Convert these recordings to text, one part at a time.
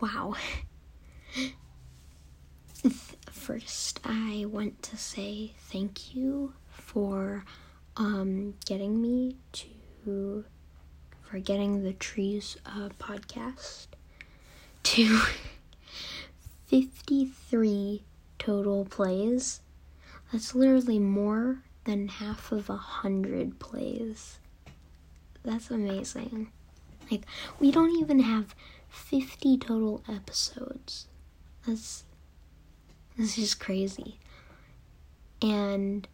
wow. First, I want to say thank you for um, getting me to for getting the trees uh, podcast to 53 total plays. That's literally more than half of a hundred plays. That's amazing. Like, we don't even have 50 total episodes. That's, that's just crazy. And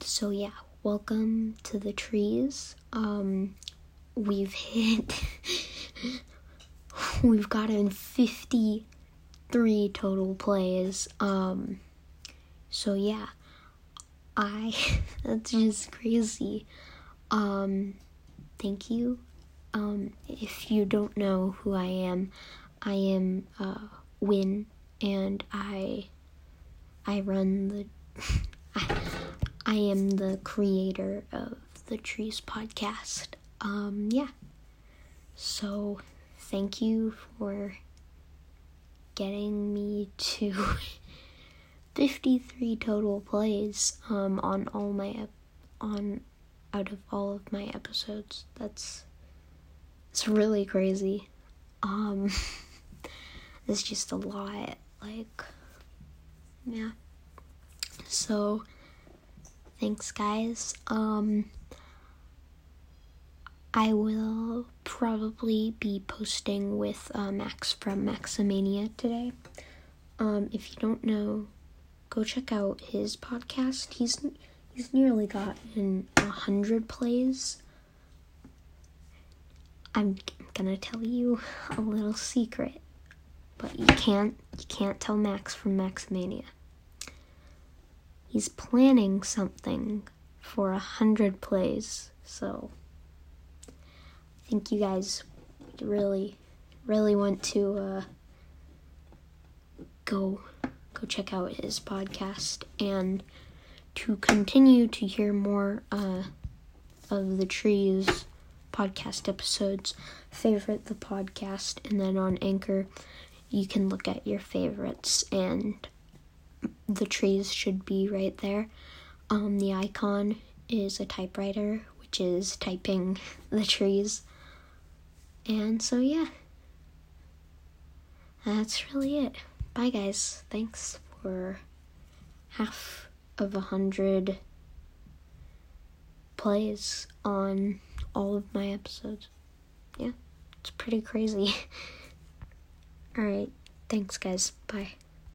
so, yeah, welcome to the trees. Um, we've hit, we've gotten 53 total plays. Um, so, yeah, I, that's just crazy. Um, thank you. Um, if you don't know who I am, I am uh, Win, and I I run the I, I am the creator of the Trees podcast. Um, yeah. So, thank you for getting me to 53 total plays um, on all my ep- on out of all of my episodes. That's it's really crazy. Um it's just a lot like yeah. So thanks guys. Um I will probably be posting with uh, Max from Maximania today. Um, if you don't know, go check out his podcast. He's he's nearly gotten a hundred plays. I'm gonna tell you a little secret, but you can't you can't tell Max from Maximania. He's planning something for a hundred plays, so I think you guys really really want to uh, go go check out his podcast and to continue to hear more uh, of the trees podcast episodes favorite the podcast and then on anchor you can look at your favorites and the trees should be right there. Um, the icon is a typewriter which is typing the trees. And so yeah. That's really it. Bye guys. Thanks for half of a hundred plays on all of my episodes. Yeah, it's pretty crazy. Alright, thanks, guys. Bye.